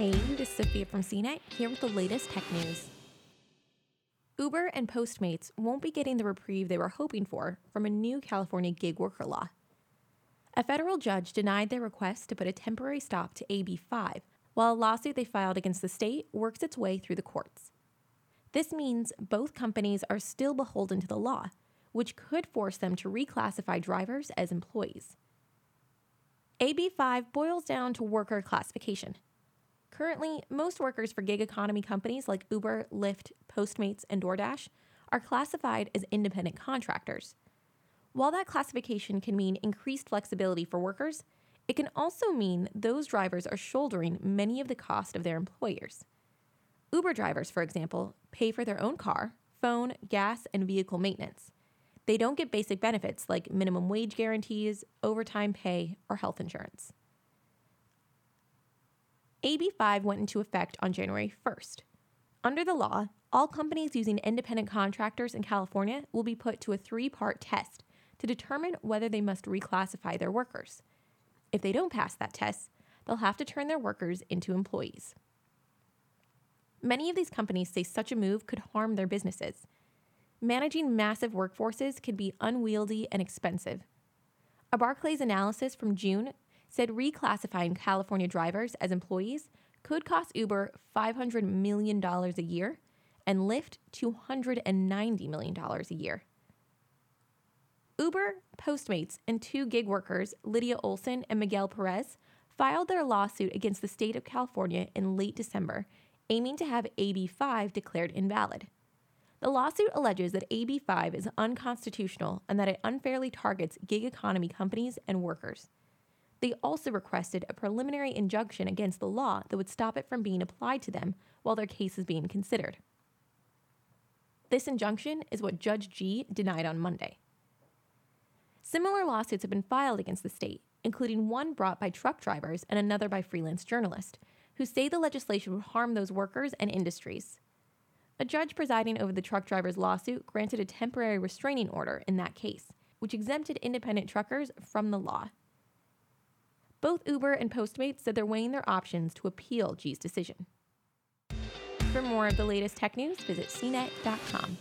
Hey, this is Sophia from CNET here with the latest tech news. Uber and Postmates won't be getting the reprieve they were hoping for from a new California gig worker law. A federal judge denied their request to put a temporary stop to AB 5, while a lawsuit they filed against the state works its way through the courts. This means both companies are still beholden to the law, which could force them to reclassify drivers as employees. AB 5 boils down to worker classification. Currently, most workers for gig economy companies like Uber, Lyft, Postmates, and DoorDash are classified as independent contractors. While that classification can mean increased flexibility for workers, it can also mean those drivers are shouldering many of the cost of their employers. Uber drivers, for example, pay for their own car, phone, gas, and vehicle maintenance. They don't get basic benefits like minimum wage guarantees, overtime pay, or health insurance. AB 5 went into effect on January 1st. Under the law, all companies using independent contractors in California will be put to a three part test to determine whether they must reclassify their workers. If they don't pass that test, they'll have to turn their workers into employees. Many of these companies say such a move could harm their businesses. Managing massive workforces can be unwieldy and expensive. A Barclays analysis from June said reclassifying California drivers as employees could cost Uber $500 million a year and Lyft $290 million a year. Uber, Postmates, and two gig workers, Lydia Olson and Miguel Perez, filed their lawsuit against the state of California in late December, aiming to have AB 5 declared invalid. The lawsuit alleges that AB 5 is unconstitutional and that it unfairly targets gig economy companies and workers. They also requested a preliminary injunction against the law that would stop it from being applied to them while their case is being considered. This injunction is what Judge Gee denied on Monday. Similar lawsuits have been filed against the state, including one brought by truck drivers and another by freelance journalists, who say the legislation would harm those workers and industries. A judge presiding over the truck drivers' lawsuit granted a temporary restraining order in that case, which exempted independent truckers from the law. Both Uber and Postmates said they're weighing their options to appeal Gee's decision. For more of the latest tech news, visit cnet.com.